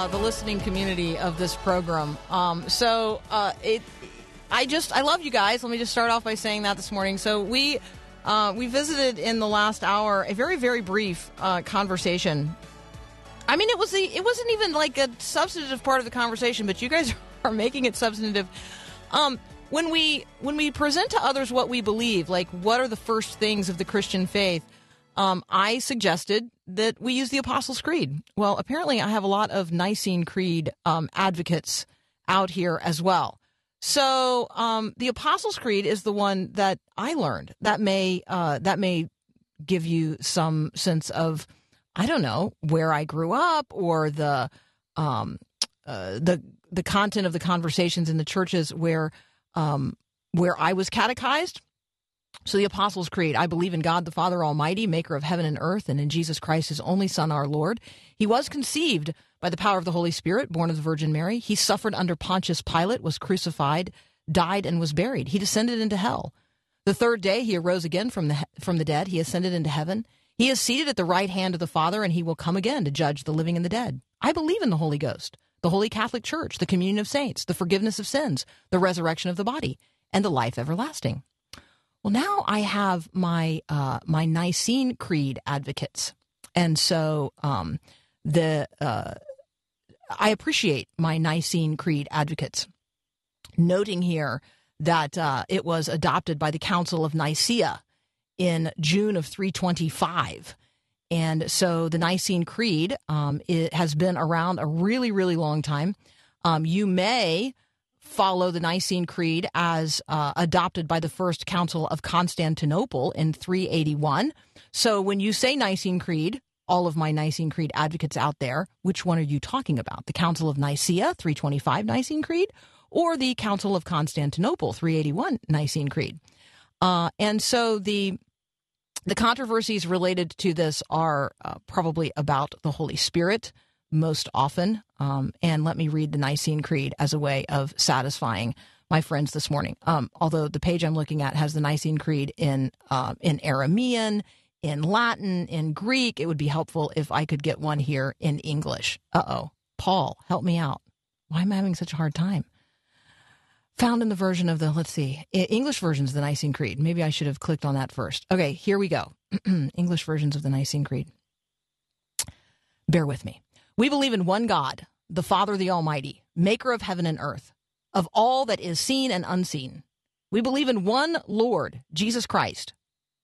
uh, the listening community of this program. Um, so uh, it, I just I love you guys. Let me just start off by saying that this morning. So we uh, we visited in the last hour a very very brief uh, conversation. I mean, it was the it wasn't even like a substantive part of the conversation, but you guys are making it substantive. Um, when we when we present to others what we believe, like what are the first things of the Christian faith, um, I suggested that we use the Apostles' Creed. Well, apparently, I have a lot of Nicene Creed um, advocates out here as well. So um, the Apostles' Creed is the one that I learned. That may uh, that may give you some sense of I don't know where I grew up or the um, uh, the the content of the conversations in the churches where um, where I was catechized. So the Apostles' Creed, I believe in God the Father Almighty, maker of heaven and earth, and in Jesus Christ, his only Son, our Lord. He was conceived by the power of the Holy Spirit, born of the Virgin Mary. He suffered under Pontius Pilate, was crucified, died, and was buried. He descended into hell. The third day he arose again from the from the dead. He ascended into heaven. He is seated at the right hand of the Father, and he will come again to judge the living and the dead. I believe in the Holy Ghost, the Holy Catholic Church, the communion of saints, the forgiveness of sins, the resurrection of the body, and the life everlasting. Well, now I have my uh, my Nicene Creed advocates, and so um, the uh, I appreciate my Nicene Creed advocates, noting here that uh, it was adopted by the Council of Nicaea in June of 325. And so the Nicene Creed um, it has been around a really, really long time. Um, you may follow the Nicene Creed as uh, adopted by the First Council of Constantinople in 381. So when you say Nicene Creed, all of my Nicene Creed advocates out there, which one are you talking about? The Council of Nicaea, 325 Nicene Creed, or the Council of Constantinople, 381 Nicene Creed? Uh, and so the the controversies related to this are uh, probably about the Holy Spirit most often. Um, and let me read the Nicene Creed as a way of satisfying my friends this morning. Um, although the page I'm looking at has the Nicene Creed in uh, in Aramean, in Latin, in Greek, it would be helpful if I could get one here in English. Uh oh, Paul, help me out. Why am I having such a hard time? Found in the version of the let's see, English versions of the Nicene Creed. Maybe I should have clicked on that first. Okay, here we go. English versions of the Nicene Creed. Bear with me. We believe in one God, the Father, the Almighty, maker of heaven and earth, of all that is seen and unseen. We believe in one Lord, Jesus Christ,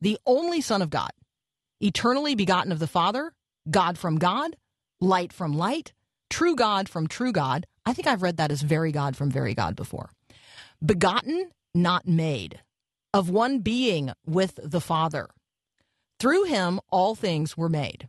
the only Son of God, eternally begotten of the Father, God from God, light from light, true God from true God. I think I've read that as very God from very God before. Begotten, not made, of one being with the Father. Through him all things were made.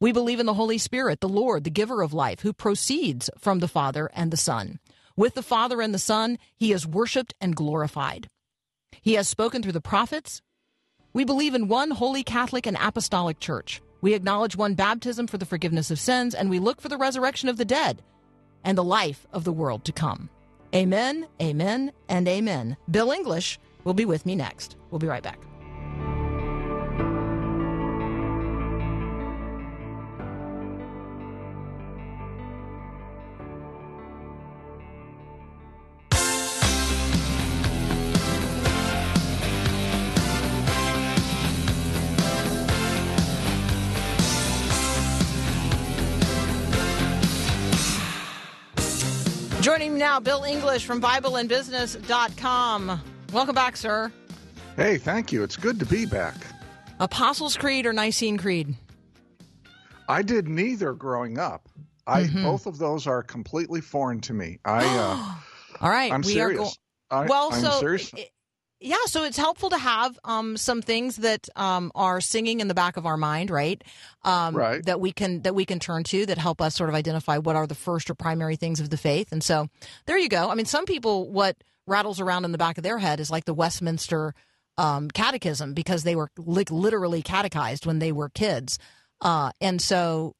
We believe in the Holy Spirit, the Lord, the giver of life, who proceeds from the Father and the Son. With the Father and the Son, he is worshiped and glorified. He has spoken through the prophets. We believe in one holy Catholic and apostolic church. We acknowledge one baptism for the forgiveness of sins, and we look for the resurrection of the dead and the life of the world to come. Amen, amen, and amen. Bill English will be with me next. We'll be right back. Joining me now, Bill English from BibleandBusiness.com. Welcome back, sir. Hey, thank you. It's good to be back. Apostles' Creed or Nicene Creed? I did neither growing up. I Mm-hmm. both of those are completely foreign to me. I uh, All right, I'm we serious. are going. I, Well, I'm so serious. Yeah, so it's helpful to have um, some things that um, are singing in the back of our mind, right? Um, Right. That we can that we can turn to that help us sort of identify what are the first or primary things of the faith. And so there you go. I mean, some people what rattles around in the back of their head is like the Westminster um, Catechism because they were li- literally catechized when they were kids, uh, and so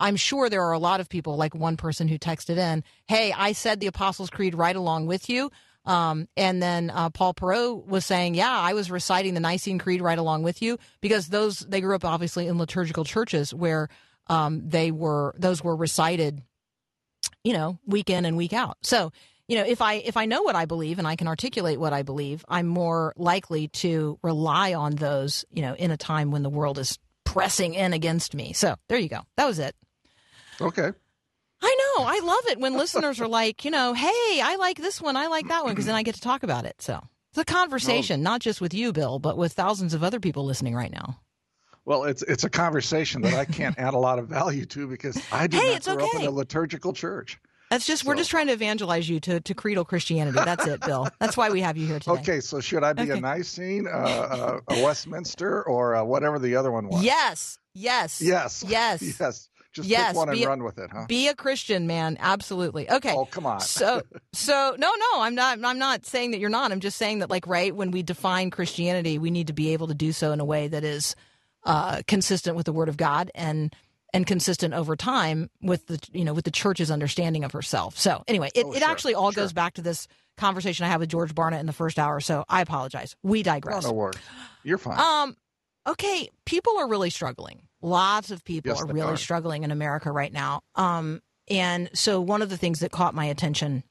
I'm sure there are a lot of people, like one person who texted in, "Hey, I said the Apostles' Creed right along with you." Um, and then uh, Paul Perot was saying, "Yeah, I was reciting the Nicene Creed right along with you because those they grew up obviously in liturgical churches where um, they were those were recited, you know, week in and week out. So." You know, if I if I know what I believe and I can articulate what I believe, I'm more likely to rely on those. You know, in a time when the world is pressing in against me. So there you go. That was it. okay. I know. I love it when listeners are like, you know, hey, I like this one, I like that one, because then I get to talk about it. So it's a conversation, not just with you, Bill, but with thousands of other people listening right now. Well, it's it's a conversation that I can't add a lot of value to because I did Hey, not grow up in a liturgical church. That's just we're just trying to evangelize you to to creedal Christianity. That's it, Bill. That's why we have you here today. Okay, so should I be Okay. a Nicene, uh, uh, a Westminster, or uh, whatever the other one was? Yes. Yes. Yes. Yes. yes. Just Yes, pick one and be a- run with it, huh? Be a Christian, man. Absolutely. Okay. Oh, come on. So, so no, no, I'm not. I'm not saying that you're not. I'm just saying that, like, right when we define Christianity, we need to be able to do so in a way that is uh, consistent with the Word of God and and consistent over time with the you know with the church's understanding of herself. So, anyway, it, Oh, it sure, actually all sure. goes back to this conversation I had with George Barnett in the first hour. So, I apologize. We No, digress. no worries. You're fine. Um, okay, people are really struggling. Lots of people Yes, are really are. struggling in America right now. Um, and so one of the things that caught my attention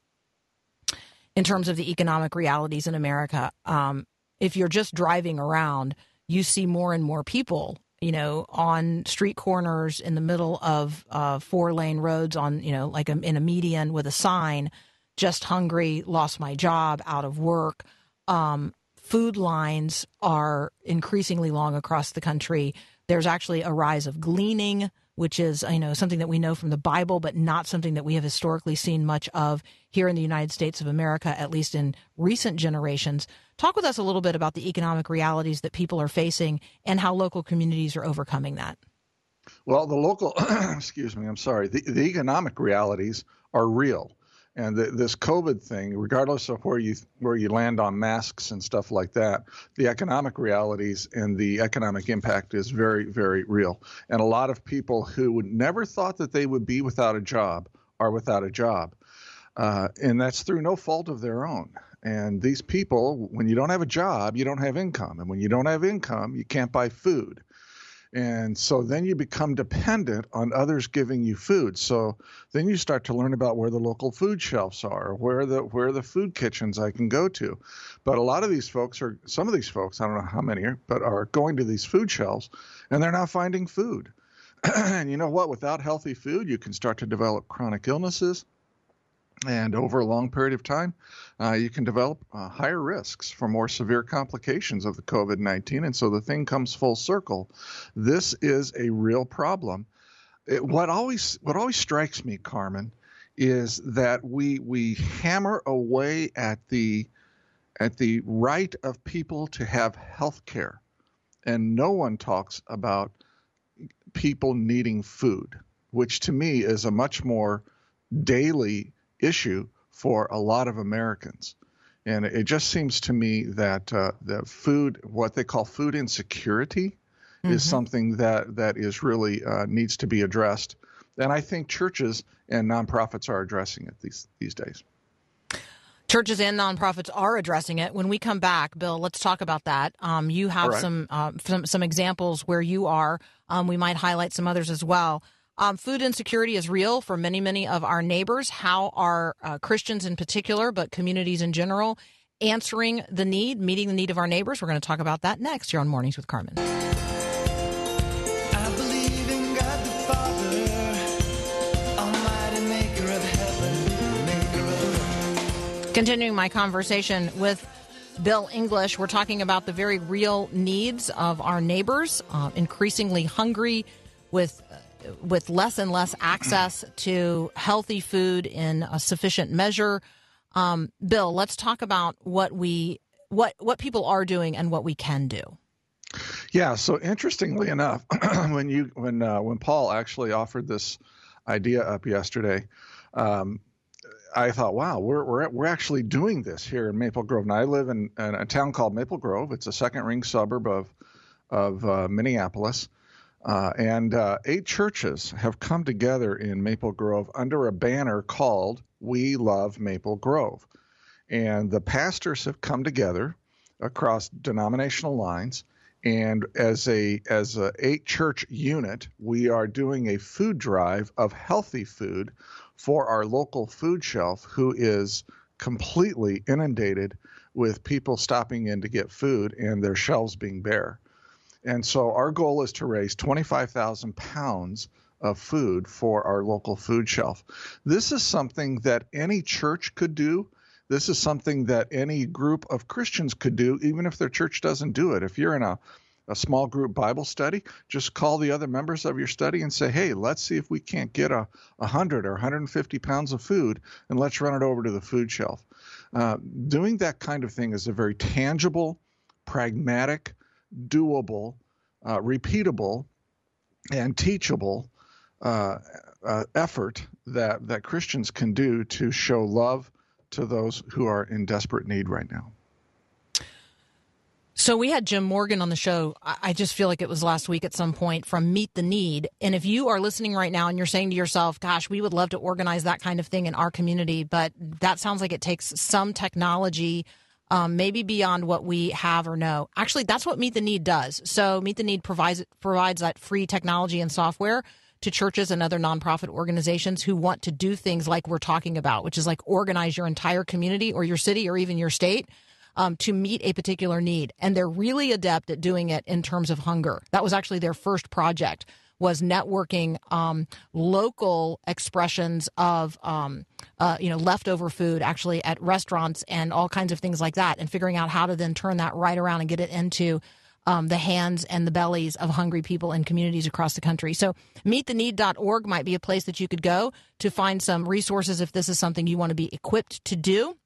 in terms of the economic realities in America, um, if you're just driving around, you see more and more people, you know, on street corners in the middle of uh, four lane roads on, you know, like a, in a median with a sign, just hungry, lost my job, out of work. Um, food lines are increasingly long across the country. There's actually a rise of gleaning, which is you know something that we know from the Bible, but not something that we have historically seen much of here in the United States of America, at least in recent generations. Talk with us a little bit about the economic realities that people are facing and how local communities are overcoming that. Well, the local, excuse me, I'm sorry, the, the economic realities are real. And the, this COVID thing, regardless of where you where you land on masks and stuff like that, the economic realities and the economic impact is very, very real. And a lot of people who would never thought that they would be without a job are without a job, uh, and that's through no fault of their own. And these people, when you don't have a job, you don't have income, and when you don't have income, you can't buy food. And so then you become dependent on others giving you food. So then you start to learn about where the local food shelves are, where the where the food kitchens I can go to. But a lot of these folks are some of these folks, I don't know how many are, but are going to these food shelves and they're not finding food. and you know what? Without healthy food, you can start to develop chronic illnesses. And over a long period of time, uh, you can develop uh, higher risks for more severe complications of the COVID 19. And so the thing comes full circle. This is a real problem. It, what always what always strikes me, Carmen, is that we we hammer away at the at the right of people to have health care, and no one talks about people needing food, which to me is a much more daily issue for a lot of Americans. And it just seems to me that uh, the food, what they call food insecurity, is something that that is really uh, needs to be addressed. And I think churches and nonprofits are addressing it these these days. Churches and nonprofits are addressing it. When we come back, Bill, let's talk about that. Um, you have right. some, uh, some some examples where you are. Um, we might highlight some others as well. Um, food insecurity is real for many, many of our neighbors. How are uh, Christians in particular, but communities in general, answering the need, meeting the need of our neighbors? We're going to talk about that next here on Mornings with Carmen. I believe in God the Father, Almighty Maker of heaven, Maker of Continuing my conversation with Bill English, we're talking about the very real needs of our neighbors, uh, increasingly hungry, with with less and less access to healthy food in a sufficient measure. Um, Bill, let's talk about what we what what people are doing and what we can do. Yeah. So interestingly enough, when you when uh, when Paul actually offered this idea up yesterday, um, I thought, wow, we're we're we're actually doing this here in Maple Grove. Now I live in, in a town called Maple Grove. It's a second ring suburb of of uh, Minneapolis. Uh, and uh, eight churches have come together in Maple Grove under a banner called We Love Maple Grove. And the pastors have come together across denominational lines. And as a as a eight church unit, we are doing a food drive of healthy food for our local food shelf, who is completely inundated with people stopping in to get food and their shelves being bare. And so our goal is to raise 25,000 pounds of food for our local food shelf. This is something that any church could do. This is something that any group of Christians could do, even if their church doesn't do it. If you're in a, a small group Bible study, just call the other members of your study and say, hey, let's see if we can't get a 100 or 150 pounds of food and let's run it over to the food shelf. Uh, doing that kind of thing is a very tangible, pragmatic, doable, uh, repeatable, and teachable uh, uh, effort that that Christians can do to show love to those who are in desperate need right now. So we had Jim Morgan on the show. I I just feel like it was last week at some point from Meet the Need. And if you are listening right now and you're saying to yourself, "Gosh, we would love to organize that kind of thing in our community," but that sounds like it takes some technology, um, maybe beyond what we have or know. Actually, that's what Meet the Need does. So Meet the Need provides provides that free technology and software to churches and other nonprofit organizations who want to do things like we're talking about, which is like organize your entire community or your city or even your state um, to meet a particular need. And they're really adept at doing it in terms of hunger. That was actually their first project was networking um, local expressions of um, uh, you know leftover food actually at restaurants and all kinds of things like that and figuring out how to then turn that right around and get it into um, the hands and the bellies of hungry people in communities across the country. So, meettheneed.org might be a place that you could go to find some resources if this is something you want to be equipped to do.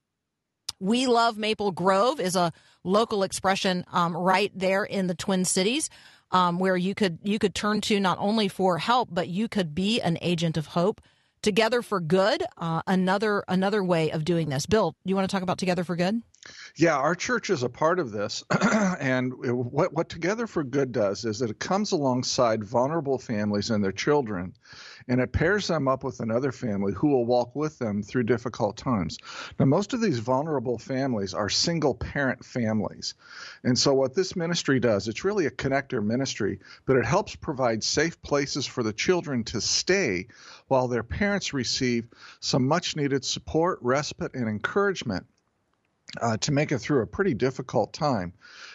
We Love Maple Grove is a local expression um, right there in the Twin Cities. Um, where you could you could turn to not only for help, but you could be an agent of hope. Together for Good, uh, another another way of doing this. Bill, you want to talk about Together for Good? Yeah, our church is a part of this, and what what Together for Good does is that it comes alongside vulnerable families and their children, and it pairs them up with another family who will walk with them through difficult times. Now, most of these vulnerable families are single parent families, and so what this ministry does, it's really a connector ministry, but it helps provide safe places for the children to stay while their parents receive some much needed support, respite, and encouragement uh, to make it through a pretty difficult time.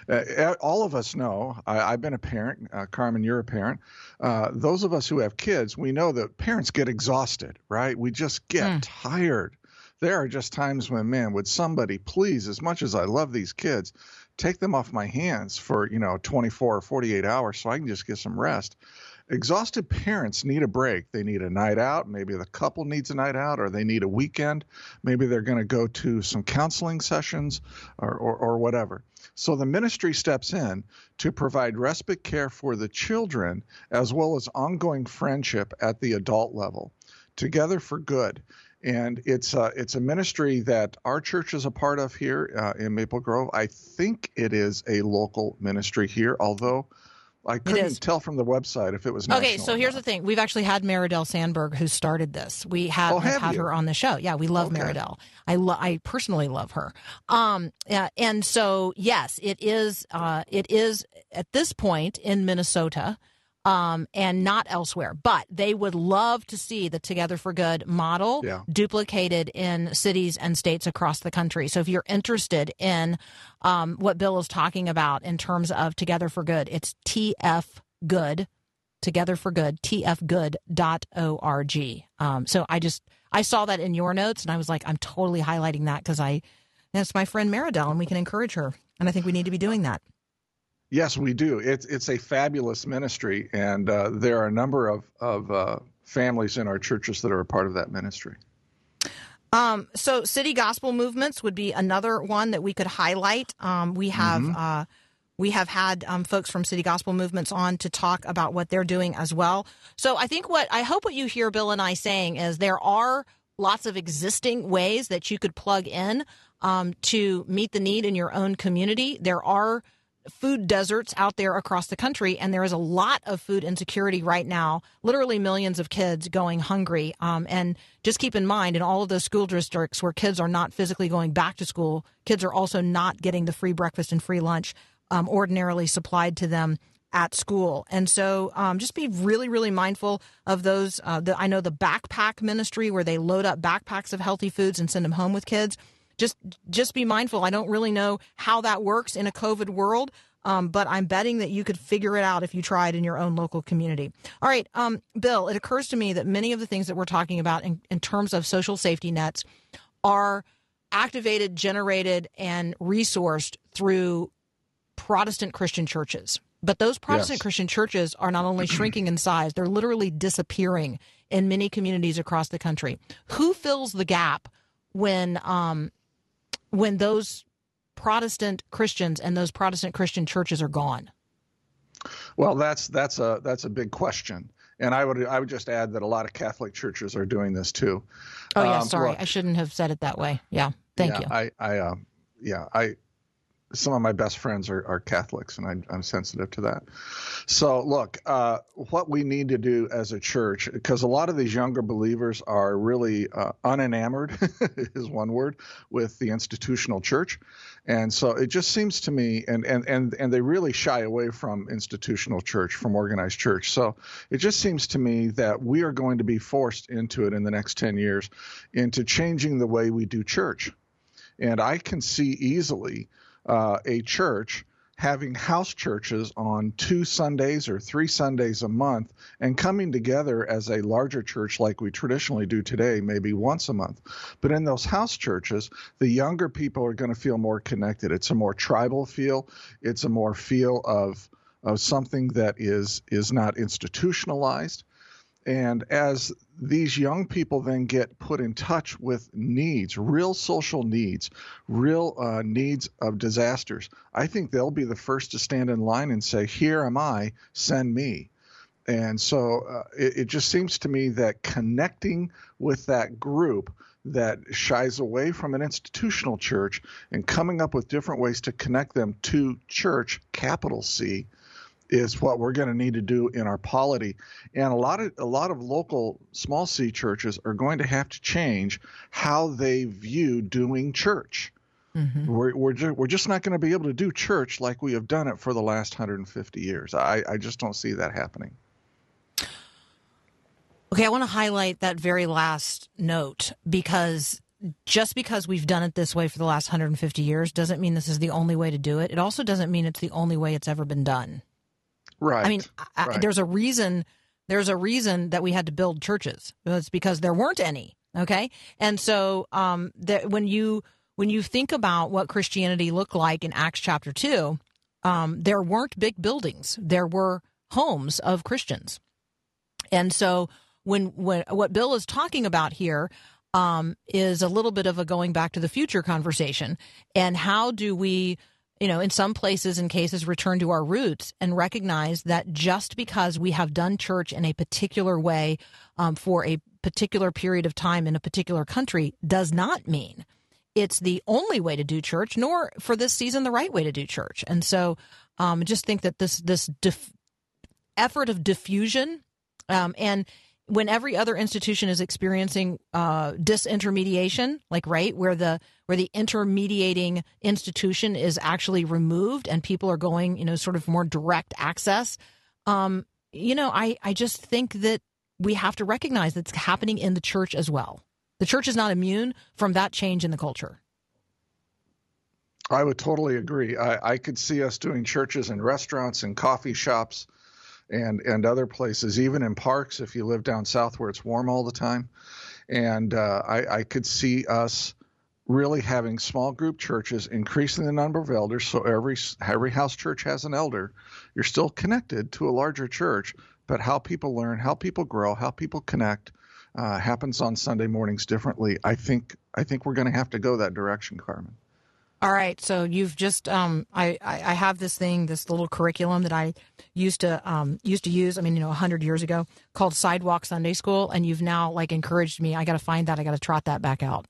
Uh, all of us know, I, I've been a parent, uh, Carmen, you're a parent. Uh, those of us who have kids, we know that parents get exhausted, right? We just get tired. There are just times when, man, would somebody please, as much as I love these kids, take them off my hands for, you know, 24 or 48 hours so I can just get some rest exhausted parents need a break. They need a night out. Maybe the couple needs a night out, or they need a weekend. Maybe they're going to go to some counseling sessions or, or, or whatever. So the ministry steps in to provide respite care for the children as well as ongoing friendship at the adult level. Together for good. And it's a, it's a ministry that our church is a part of here uh, in Maple Grove. I think it is a local ministry here, although I couldn't tell from the website if it was Okay, so here's the thing. We've actually had Maridel Sandberg who started this. We have, Oh, have had you? her on the show. Yeah, we love Okay. Maridel. I lo- I personally love her. Um, yeah, and so yes, it is. Uh, it is at this point in Minnesota. Um, and not elsewhere, but they would love to see the Together for Good model Yeah. duplicated in cities and states across the country. So if you're interested in um, what Bill is talking about in terms of Together for Good, it's TF Good Together for Good, tfgood.org. Um, so I just, I saw that in your notes, and I was like, I'm totally highlighting that because I that's my friend Maridel, and we can encourage her, and I think we need to be doing that. Yes, we do. It's it's a fabulous ministry, and uh, there are a number of of uh, families in our churches that are a part of that ministry. Um, so city gospel movements would be another one that we could highlight. Um, we have uh, we have had um, folks from city gospel movements on to talk about what they're doing as well. So I think what I hope what you hear Bill and I saying is there are lots of existing ways that you could plug in um, to meet the need in your own community. There are food deserts out there across the country, and there is a lot of food insecurity right now. Literally, millions of kids going hungry. Um, and just keep in mind, in all of those school districts where kids are not physically going back to school, kids are also not getting the free breakfast and free lunch um, ordinarily supplied to them at school. And so um, just be really, really mindful of those. Uh, the, I know the backpack ministry where they load up backpacks of healthy foods and send them home with kids. Just, just be mindful. I don't really know how that works in a COVID world, um, but I'm betting that you could figure it out if you tried in your own local community. All right, um, Bill, it occurs to me that many of the things that we're talking about in, in terms of social safety nets are activated, generated, and resourced through Protestant Christian churches. But those Protestant Yes. Christian churches are not only shrinking in size, they're literally disappearing in many communities across the country. Who fills the gap when um, when those Protestant Christians and those Protestant Christian churches are gone? Well, that's that's a that's a big question, and I would I would just add that a lot of Catholic churches are doing this too. Oh yeah, Um, sorry, look, I shouldn't have said it that way. Yeah, thank yeah, you. I I uh, yeah I some of my best friends are, are Catholics, and I, I'm sensitive to that. So, look, uh, what we need to do as a church, because a lot of these younger believers are really uh, unenamored, is one word, with the institutional church. And so it just seems to me, and, and, and, and they really shy away from institutional church, from organized church. So it just seems to me that we are going to be forced into it in the next 10 years, into changing the way we do church. And I can see easily uh, a church having house churches on two Sundays or three Sundays a month and coming together as a larger church like we traditionally do today, maybe once a month. But in those house churches, the younger people are going to feel more connected. It's a more tribal feel, it's a more feel of of something that is is not institutionalized. And as these young people then get put in touch with needs, real social needs, real uh, needs of disasters, I think they'll be the first to stand in line and say, Here am I, send me. And so uh, it, it just seems to me that connecting with that group that shies away from an institutional church and coming up with different ways to connect them to church, capital C, is what we're going to need to do in our polity. And a lot of a lot of local small C churches are going to have to change how they view doing church. Mm-hmm. We're we're, ju- we're just not going to be able to do church like we have done it for the last 150 years. I, I just don't see that happening. Okay, I want to highlight that very last note because just because we've done it this way for the last 150 years doesn't mean this is the only way to do it. It also doesn't mean it's the only way it's ever been done. Right. I mean, I, there's a reason. There's a reason that we had to build churches. It's because there weren't any. Okay, and so um, that when you when you think about what Christianity looked like in Acts chapter two, um, there weren't big buildings. There were homes of Christians, and so when when what Bill is talking about here um, is a little bit of a going back to the future conversation, and how do we you know, in some places and cases, return to our roots and recognize that just because we have done church in a particular way um, for a particular period of time in a particular country does not mean it's the only way to do church, nor for this season the right way to do church. And so, um, just think that this this diff- effort of diffusion um, and when every other institution is experiencing uh, disintermediation, like right where the where the intermediating institution is actually removed and people are going, you know, sort of more direct access. Um, you know, I I just think that we have to recognize that's happening in the church as well. The church is not immune from that change in the culture. I would totally agree. I, I could see us doing churches and restaurants and coffee shops and and other places, even in parks if you live down south where it's warm all the time. and uh, I, I could see us really having small group churches, increasing the number of elders. So every every house church has an elder. You're still connected to a larger church, but how people learn, how people grow, how people connect uh, happens on Sunday mornings differently. I think I think we're going to have to go that direction, Carmen. All right, so you've just um, I, I have this thing, this little curriculum that I used to um, used to use. I mean, you know, hundred years ago, called Sidewalk Sunday School, and you've now like encouraged me. I got to find that. I got to trot that back out.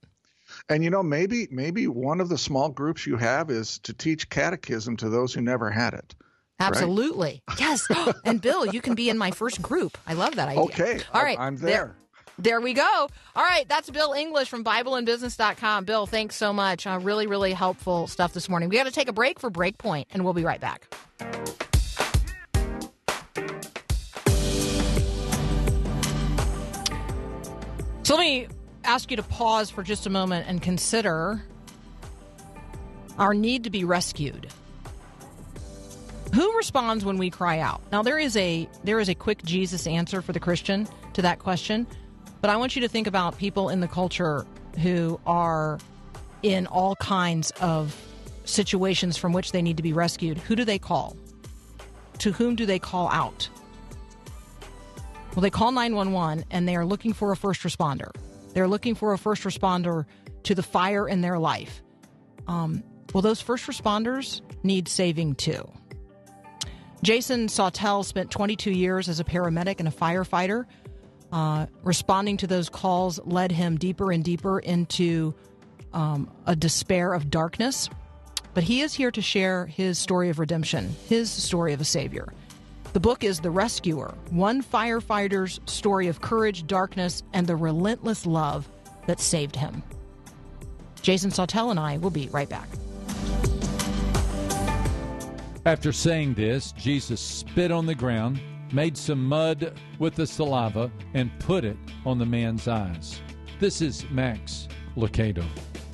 And you know, maybe maybe one of the small groups you have is to teach catechism to those who never had it. Absolutely, yes. and Bill, you can be in my first group. I love that idea. Okay, All right. Right, I'm there. There we go. All right, that's Bill English from BibleandBusiness.com. Bill, thanks so much. Uh, really, really helpful stuff this morning. We got to take a break for Breakpoint, and we'll be right back. So let me ask you to pause for just a moment and consider our need to be rescued. Who responds when we cry out? Now there is a there is a quick Jesus answer for the Christian to that question, but I want you to think about people in the culture who are in all kinds of situations from which they need to be rescued. Who do they call? To whom do they call out? Well, they call 911 and they are looking for a first responder. They're looking for a first responder to the fire in their life. Um, well, those first responders need saving too. Jason Sautel spent 22 years as a paramedic and a firefighter. Uh, responding to those calls led him deeper and deeper into um, a despair of darkness. But he is here to share his story of redemption, his story of a savior. The book is The Rescuer One Firefighter's Story of Courage, Darkness, and the Relentless Love that Saved Him. Jason Sautel and I will be right back. After saying this, Jesus spit on the ground, made some mud with the saliva, and put it on the man's eyes. This is Max Lucado.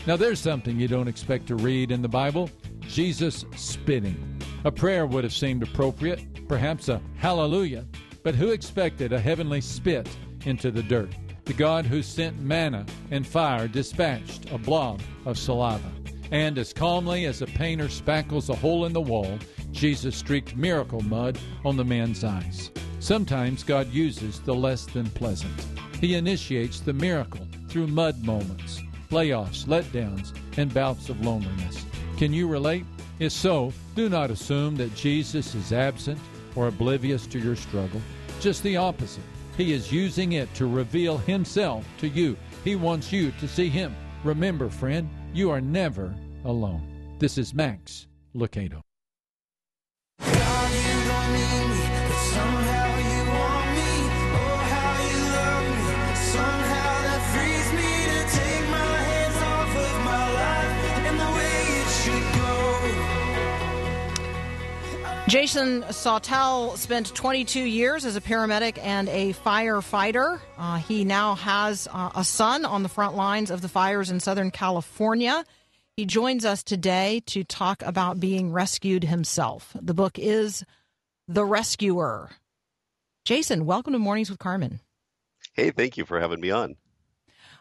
Now, there's something you don't expect to read in the Bible Jesus spitting. A prayer would have seemed appropriate, perhaps a hallelujah, but who expected a heavenly spit into the dirt? The God who sent manna and fire dispatched a blob of saliva. And as calmly as a painter spackles a hole in the wall, Jesus streaked miracle mud on the man's eyes. Sometimes God uses the less than pleasant. He initiates the miracle through mud moments, layoffs, letdowns, and bouts of loneliness. Can you relate? If so, do not assume that Jesus is absent or oblivious to your struggle. Just the opposite. He is using it to reveal Himself to you. He wants you to see Him. Remember, friend, you are never alone. This is Max Lucado. Jason Sautel spent 22 years as a paramedic and a firefighter. Uh, he now has uh, a son on the front lines of the fires in Southern California. He joins us today to talk about being rescued himself. The book is The Rescuer. Jason, welcome to Mornings with Carmen. Hey, thank you for having me on.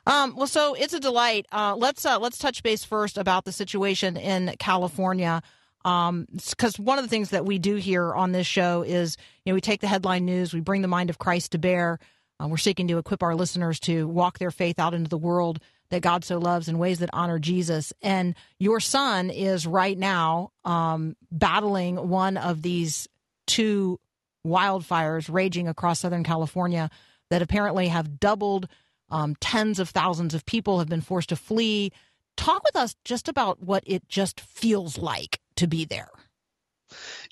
Um, well, so it's a delight. Uh, let's uh, let's touch base first about the situation in California, because one of the things that we do here on this show is, you know, we take the headline news, we bring the mind of Christ to bear. Uh, we're seeking to equip our listeners to walk their faith out into the world that God so loves in ways that honor Jesus. And your son is right now um, battling one of these two wildfires raging across Southern California that apparently have doubled. Um, tens of thousands of people have been forced to flee. Talk with us just about what it just feels like to be there.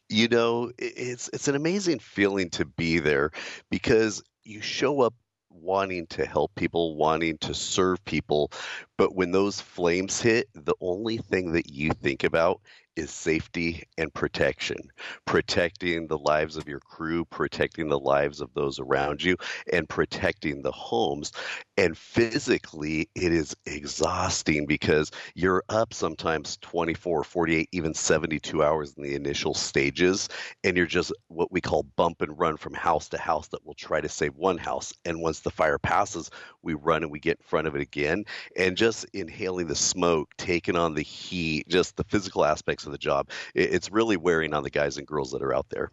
You know, it's it's an amazing feeling to be there because you show up wanting to help people, wanting to serve people, but when those flames hit, the only thing that you think about is safety and protection. Protecting the lives of your crew, protecting the lives of those around you, and protecting the homes. And physically, it is exhausting because you're up sometimes 24, 48, even 72 hours in the initial stages, and you're just what we call bump and run from house to house that will try to save one house. And once the fire passes, we run and we get in front of it again. And just inhaling the smoke, taking on the heat, just the physical aspects of the job, it's really wearing on the guys and girls that are out there.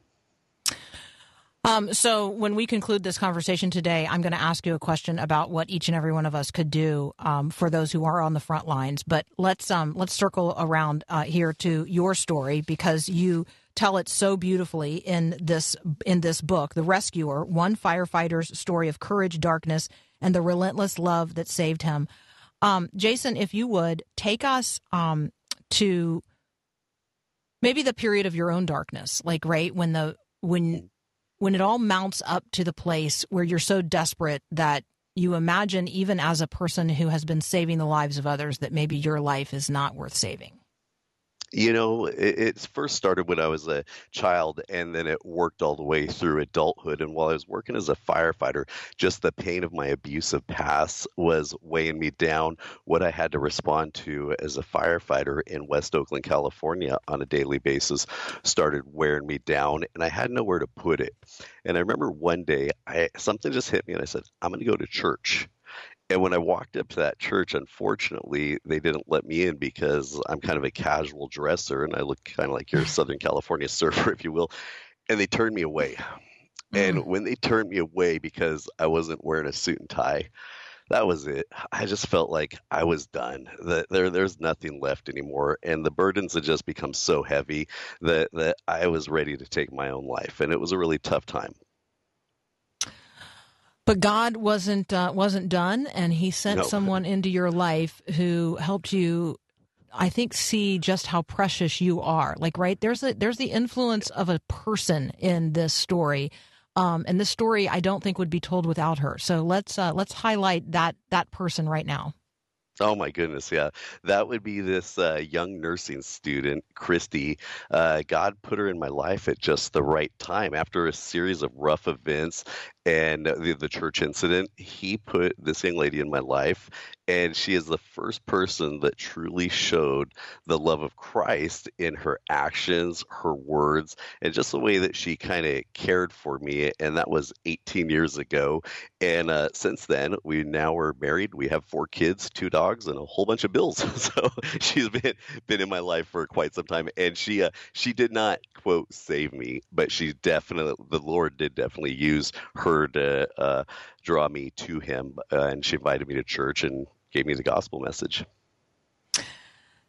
Um, so when we conclude this conversation today, I'm going to ask you a question about what each and every one of us could do um, for those who are on the front lines. But let's um, let's circle around uh, here to your story because you tell it so beautifully in this in this book, The Rescuer: One Firefighter's Story of Courage, Darkness, and the Relentless Love That Saved Him. Um, Jason, if you would take us um, to maybe the period of your own darkness, like right when the when when it all mounts up to the place where you're so desperate that you imagine, even as a person who has been saving the lives of others, that maybe your life is not worth saving? You know, it, it first started when I was a child, and then it worked all the way through adulthood. And while I was working as a firefighter, just the pain of my abusive past was weighing me down. What I had to respond to as a firefighter in West Oakland, California, on a daily basis started wearing me down, and I had nowhere to put it. And I remember one day, I something just hit me, and I said, "I'm going to go to church." And when I walked up to that church, unfortunately, they didn't let me in because I'm kind of a casual dresser and I look kind of like your Southern California surfer, if you will. And they turned me away. And mm-hmm. when they turned me away because I wasn't wearing a suit and tie, that was it. I just felt like I was done. That there, there's nothing left anymore, and the burdens had just become so heavy that that I was ready to take my own life, and it was a really tough time. But God wasn't uh, wasn't done, and He sent No. someone into your life who helped you. I think see just how precious you are. Like right there's a there's the influence of a person in this story, um, and this story I don't think would be told without her. So let's uh, let's highlight that that person right now. Oh my goodness, yeah. That would be this uh, young nursing student, Christy. Uh, God put her in my life at just the right time. After a series of rough events and the, the church incident, He put this young lady in my life, and she is the first person that truly showed the love of Christ in her actions, her words, and just the way that she kind of cared for me. And that was 18 years ago. And uh, since then, we now are married. We have four kids, two dogs, and a whole bunch of bills. so she's been been in my life for quite some time. And she uh, she did not quote save me, but she definitely the Lord did definitely use her to uh, draw me to Him. Uh, and she invited me to church and gave me the gospel message.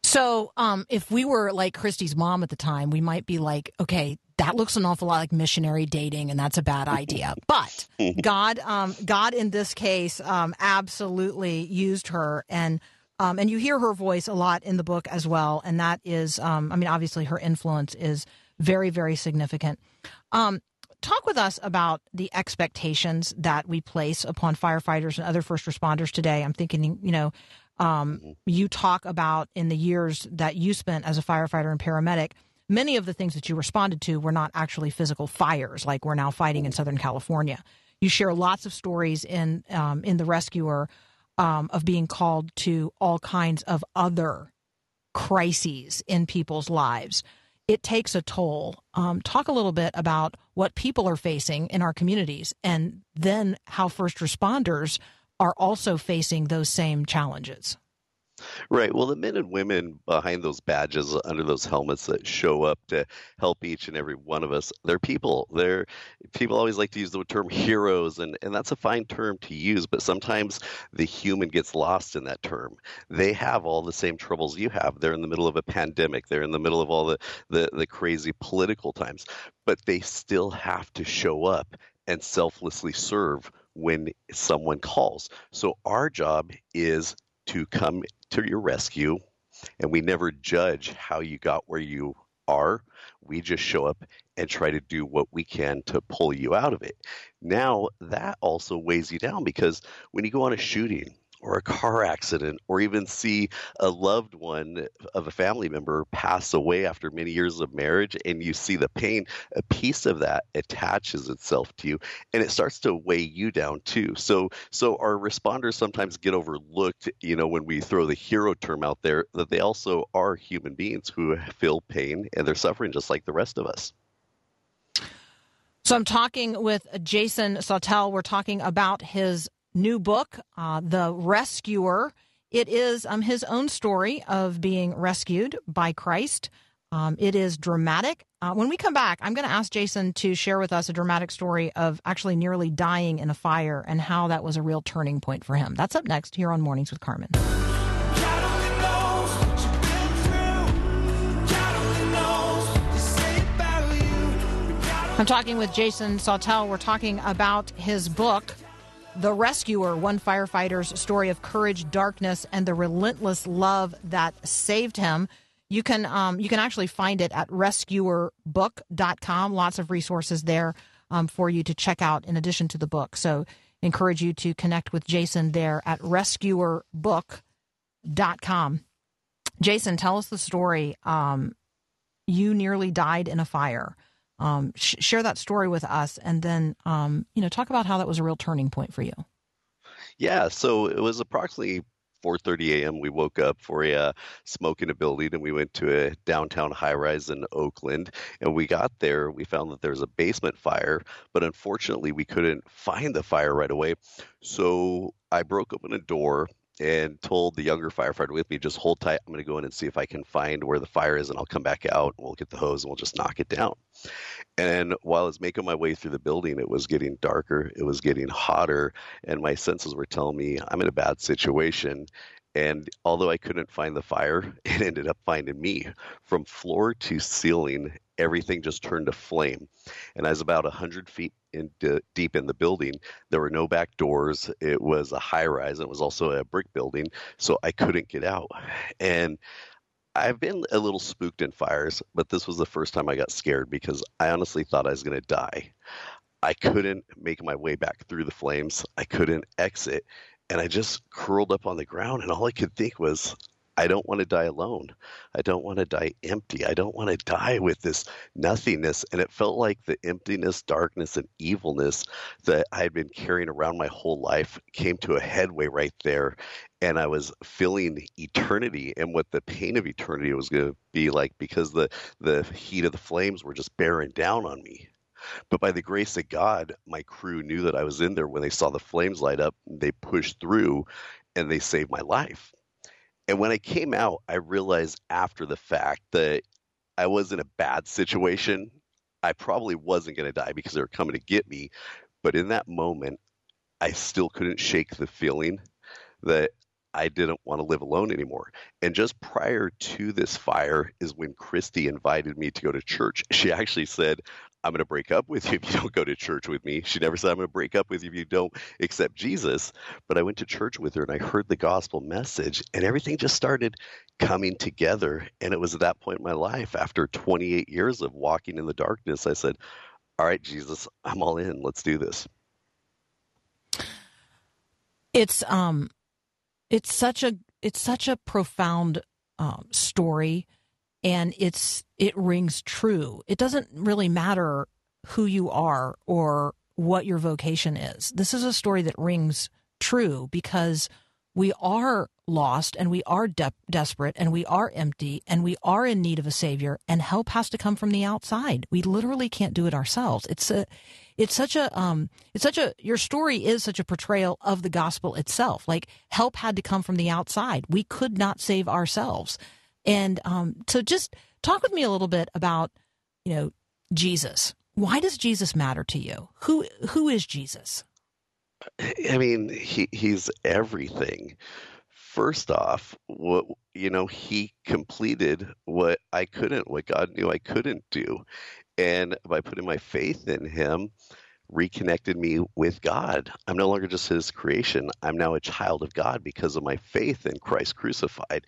So, um, if we were like Christy's mom at the time, we might be like, okay, that looks an awful lot like missionary dating, and that's a bad idea. But God, um, God in this case, um, absolutely used her, and um, and you hear her voice a lot in the book as well, and that is, um, I mean, obviously her influence is very, very significant. Um, talk with us about the expectations that we place upon firefighters and other first responders today. I'm thinking, you know, um, you talk about in the years that you spent as a firefighter and paramedic, many of the things that you responded to were not actually physical fires like we're now fighting in Southern California. You share lots of stories in um, in the rescuer um, of being called to all kinds of other crises in people's lives. It takes a toll. Um, talk a little bit about what people are facing in our communities, and then how first responders are also facing those same challenges. Right. Well, the men and women behind those badges, under those helmets that show up to help each and every one of us, they're people. They're people always like to use the term heroes, and, and that's a fine term to use, but sometimes the human gets lost in that term. They have all the same troubles you have. They're in the middle of a pandemic, they're in the middle of all the, the, the crazy political times, but they still have to show up and selflessly serve when someone calls. So our job is to come to your rescue and we never judge how you got where you are. We just show up and try to do what we can to pull you out of it. Now, that also weighs you down because when you go on a shooting or a car accident or even see a loved one of a family member pass away after many years of marriage and you see the pain, a piece of that attaches itself to you and it starts to weigh you down too. So so our responders sometimes get overlooked, you know, when we throw the hero term out there that they also are human beings who feel pain and they're suffering just like the rest of us. So I'm talking with Jason Sautel. We're talking about his new book, uh, The Rescuer. It is um, his own story of being rescued by Christ. Um, it is dramatic. Uh, when we come back, I'm going to ask Jason to share with us a dramatic story of actually nearly dying in a fire and how that was a real turning point for him. That's up next here on Mornings with Carmen. I'm talking with Jason Sautel. We're talking about his book, The Rescuer One Firefighter's Story of Courage, Darkness, and the Relentless Love That Saved Him. You can um, you can actually find it at rescuerbook.com. Lots of resources there um, for you to check out in addition to the book. So encourage you to connect with Jason there at rescuerbook.com. Jason, tell us the story. Um, you nearly died in a fire. Um, sh- share that story with us, and then um, you know talk about how that was a real turning point for you. Yeah, so it was approximately 4:30 a.m. We woke up for a uh, smoke in a building, and we went to a downtown high-rise in Oakland. And we got there, we found that there was a basement fire, but unfortunately, we couldn't find the fire right away. So I broke open a door and told the younger firefighter with me, just hold tight. I'm going to go in and see if I can find where the fire is, and I'll come back out. And we'll get the hose and we'll just knock it down. And while I was making my way through the building, it was getting darker, it was getting hotter, and my senses were telling me I'm in a bad situation. And although I couldn't find the fire, it ended up finding me. From floor to ceiling, everything just turned to flame. And I was about 100 feet in, deep in the building. There were no back doors. It was a high rise, it was also a brick building, so I couldn't get out. And I've been a little spooked in fires, but this was the first time I got scared because I honestly thought I was going to die. I couldn't make my way back through the flames. I couldn't exit. And I just curled up on the ground, and all I could think was, I don't want to die alone. I don't want to die empty. I don't want to die with this nothingness. And it felt like the emptiness, darkness, and evilness that I had been carrying around my whole life came to a headway right there. And I was feeling eternity and what the pain of eternity was going to be like because the, the heat of the flames were just bearing down on me. But by the grace of God, my crew knew that I was in there when they saw the flames light up. They pushed through and they saved my life. And when I came out, I realized after the fact that I was in a bad situation. I probably wasn't going to die because they were coming to get me. But in that moment, I still couldn't shake the feeling that I didn't want to live alone anymore. And just prior to this fire is when Christy invited me to go to church. She actually said, I'm going to break up with you if you don't go to church with me. She never said, I'm going to break up with you if you don't accept Jesus. But I went to church with her and I heard the gospel message, and everything just started coming together. And it was at that point in my life, after 28 years of walking in the darkness, I said, All right, Jesus, I'm all in. Let's do this. It's um, it's such a it's such a profound um, story, and it's it rings true. It doesn't really matter who you are or what your vocation is. This is a story that rings true because we are lost and we are de- desperate and we are empty and we are in need of a savior and help has to come from the outside. We literally can't do it ourselves. It's a it's such a um it's such a your story is such a portrayal of the gospel itself. Like help had to come from the outside. We could not save ourselves. And um so just talk with me a little bit about, you know, Jesus. Why does Jesus matter to you? Who who is Jesus? I mean, he he's everything. First off, what you know, he completed what I couldn't, what God knew I couldn't do. And by putting my faith in him, reconnected me with God. I'm no longer just his creation. I'm now a child of God because of my faith in Christ crucified.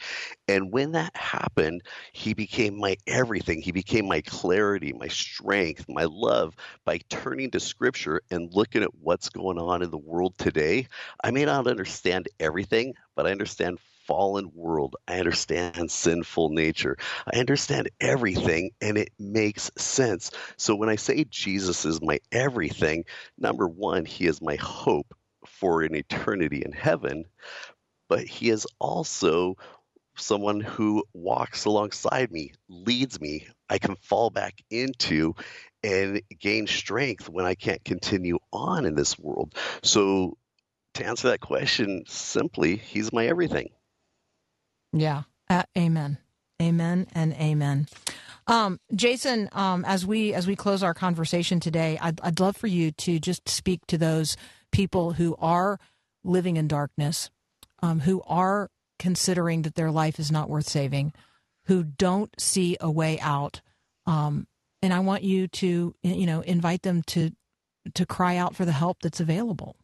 And when that happened, he became my everything. He became my clarity, my strength, my love by turning to scripture and looking at what's going on in the world today. I may not understand everything, but I understand fallen world. I understand sinful nature. I understand everything and it makes sense. So when I say Jesus is my everything, number one, he is my hope for an eternity in heaven, but he is also someone who walks alongside me, leads me, I can fall back into and gain strength when I can't continue on in this world. So to answer that question simply, he's my everything. Yeah. Uh, amen. Amen and amen. Um, Jason, um, as we as we close our conversation today, I'd, I'd love for you to just speak to those people who are living in darkness, um, who are considering that their life is not worth saving, who don't see a way out, um, and I want you to you know invite them to to cry out for the help that's available.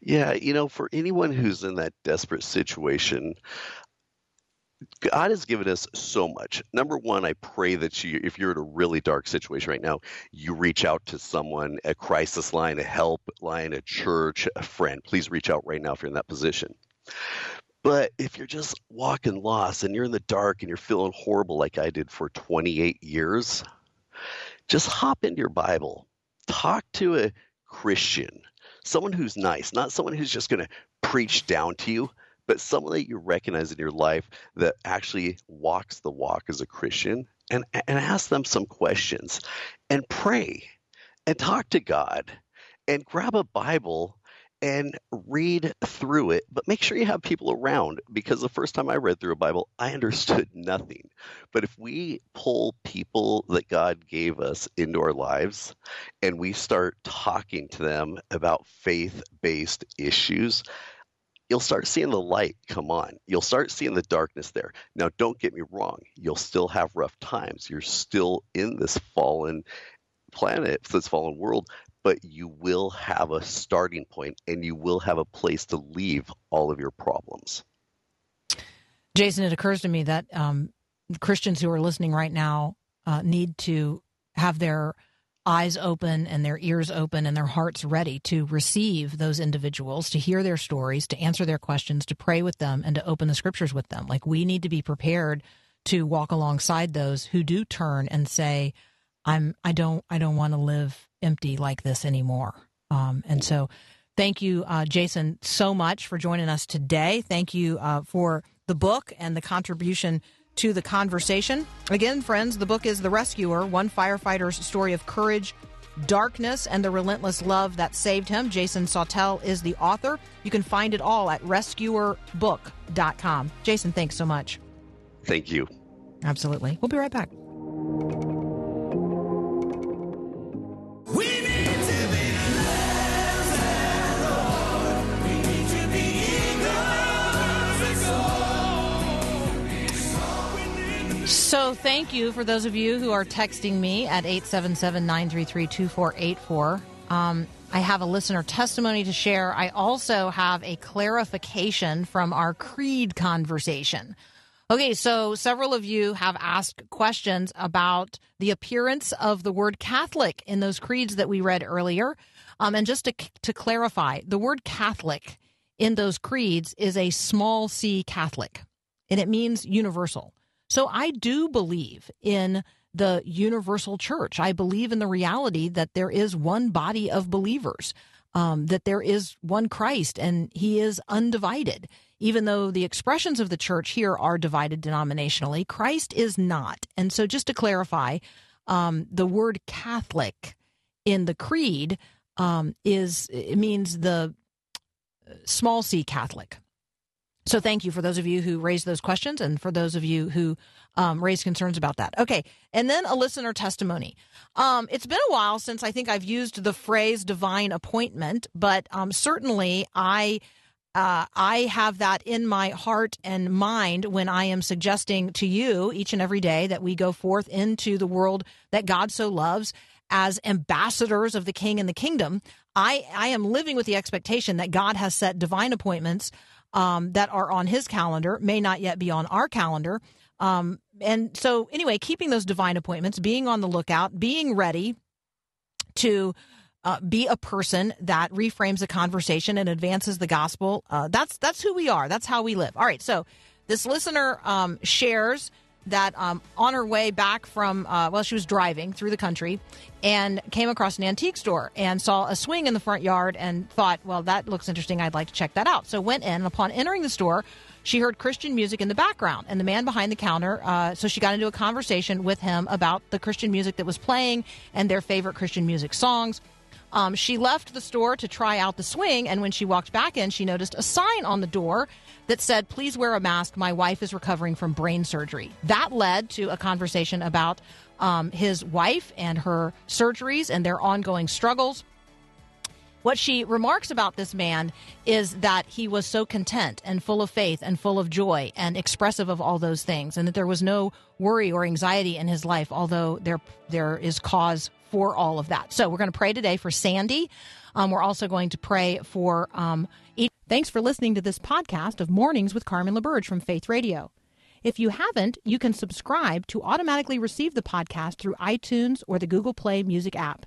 Yeah, you know, for anyone who's in that desperate situation, God has given us so much. Number one, I pray that you, if you're in a really dark situation right now, you reach out to someone, a crisis line, a help line, a church, a friend. Please reach out right now if you're in that position. But if you're just walking lost and you're in the dark and you're feeling horrible like I did for 28 years, just hop into your Bible. Talk to a Christian, someone who's nice, not someone who's just going to preach down to you, but someone that you recognize in your life that actually walks the walk as a Christian and, and ask them some questions and pray and talk to God and grab a Bible and read through it, but make sure you have people around because the first time I read through a Bible, I understood nothing. But if we pull people that God gave us into our lives and we start talking to them about faith based issues, you'll start seeing the light come on. You'll start seeing the darkness there. Now, don't get me wrong, you'll still have rough times. You're still in this fallen planet, this fallen world, but you will have a starting point and you will have a place to leave all of your problems. Jason, it occurs to me that um, Christians who are listening right now uh, need to have their eyes open and their ears open and their hearts ready to receive those individuals, to hear their stories, to answer their questions, to pray with them, and to open the scriptures with them. Like we need to be prepared to walk alongside those who do turn and say, "I'm I don't I don't want to live empty like this anymore." Um, and so, thank you, uh, Jason, so much for joining us today. Thank you uh, for the book and the contribution to the conversation. Again, friends, the book is The Rescuer One Firefighter's Story of Courage, Darkness, and the Relentless Love That Saved Him. Jason Sautel is the author. You can find it all at rescuerbook.com. Jason, thanks so much. Thank you. Absolutely. We'll be right back. So, thank you for those of you who are texting me at 877 933 2484. Um, I have a listener testimony to share. I also have a clarification from our creed conversation. Okay, so several of you have asked questions about the appearance of the word Catholic in those creeds that we read earlier. Um, and just to, to clarify, the word Catholic in those creeds is a small c Catholic, and it means universal. So I do believe in the universal church. I believe in the reality that there is one body of believers, um, that there is one Christ, and he is undivided. Even though the expressions of the church here are divided denominationally, Christ is not. And so, just to clarify, um, the word Catholic in the creed um, is it means the small c Catholic. So thank you for those of you who raised those questions and for those of you who um, raised concerns about that. Okay, and then a listener testimony. Um, it's been a while since I think I've used the phrase divine appointment, but um, certainly I. Uh, I have that in my heart and mind when I am suggesting to you each and every day that we go forth into the world that God so loves as ambassadors of the king and the kingdom, I, I am living with the expectation that God has set divine appointments um, that are on his calendar, may not yet be on our calendar. Um, and so, anyway, keeping those divine appointments, being on the lookout, being ready to uh, be a person that reframes a conversation and advances the gospel. Uh, that's that's who we are. That's how we live. All right. So this listener um, shares that um, on her way back from uh, well, she was driving through the country and came across an antique store and saw a swing in the front yard and thought, well, that looks interesting. I'd like to check that out. So went in. And upon entering the store, she heard Christian music in the background, and the man behind the counter. Uh, so she got into a conversation with him about the Christian music that was playing and their favorite Christian music songs. Um, she left the store to try out the swing, and when she walked back in, she noticed a sign on the door that said, Please wear a mask. My wife is recovering from brain surgery. That led to a conversation about um, his wife and her surgeries and their ongoing struggles. What she remarks about this man is that he was so content and full of faith and full of joy and expressive of all those things, and that there was no worry or anxiety in his life, although there there is cause for all of that. So we're going to pray today for Sandy. Um, we're also going to pray for. Um, each- Thanks for listening to this podcast of Mornings with Carmen LaBerge from Faith Radio. If you haven't, you can subscribe to automatically receive the podcast through iTunes or the Google Play Music app.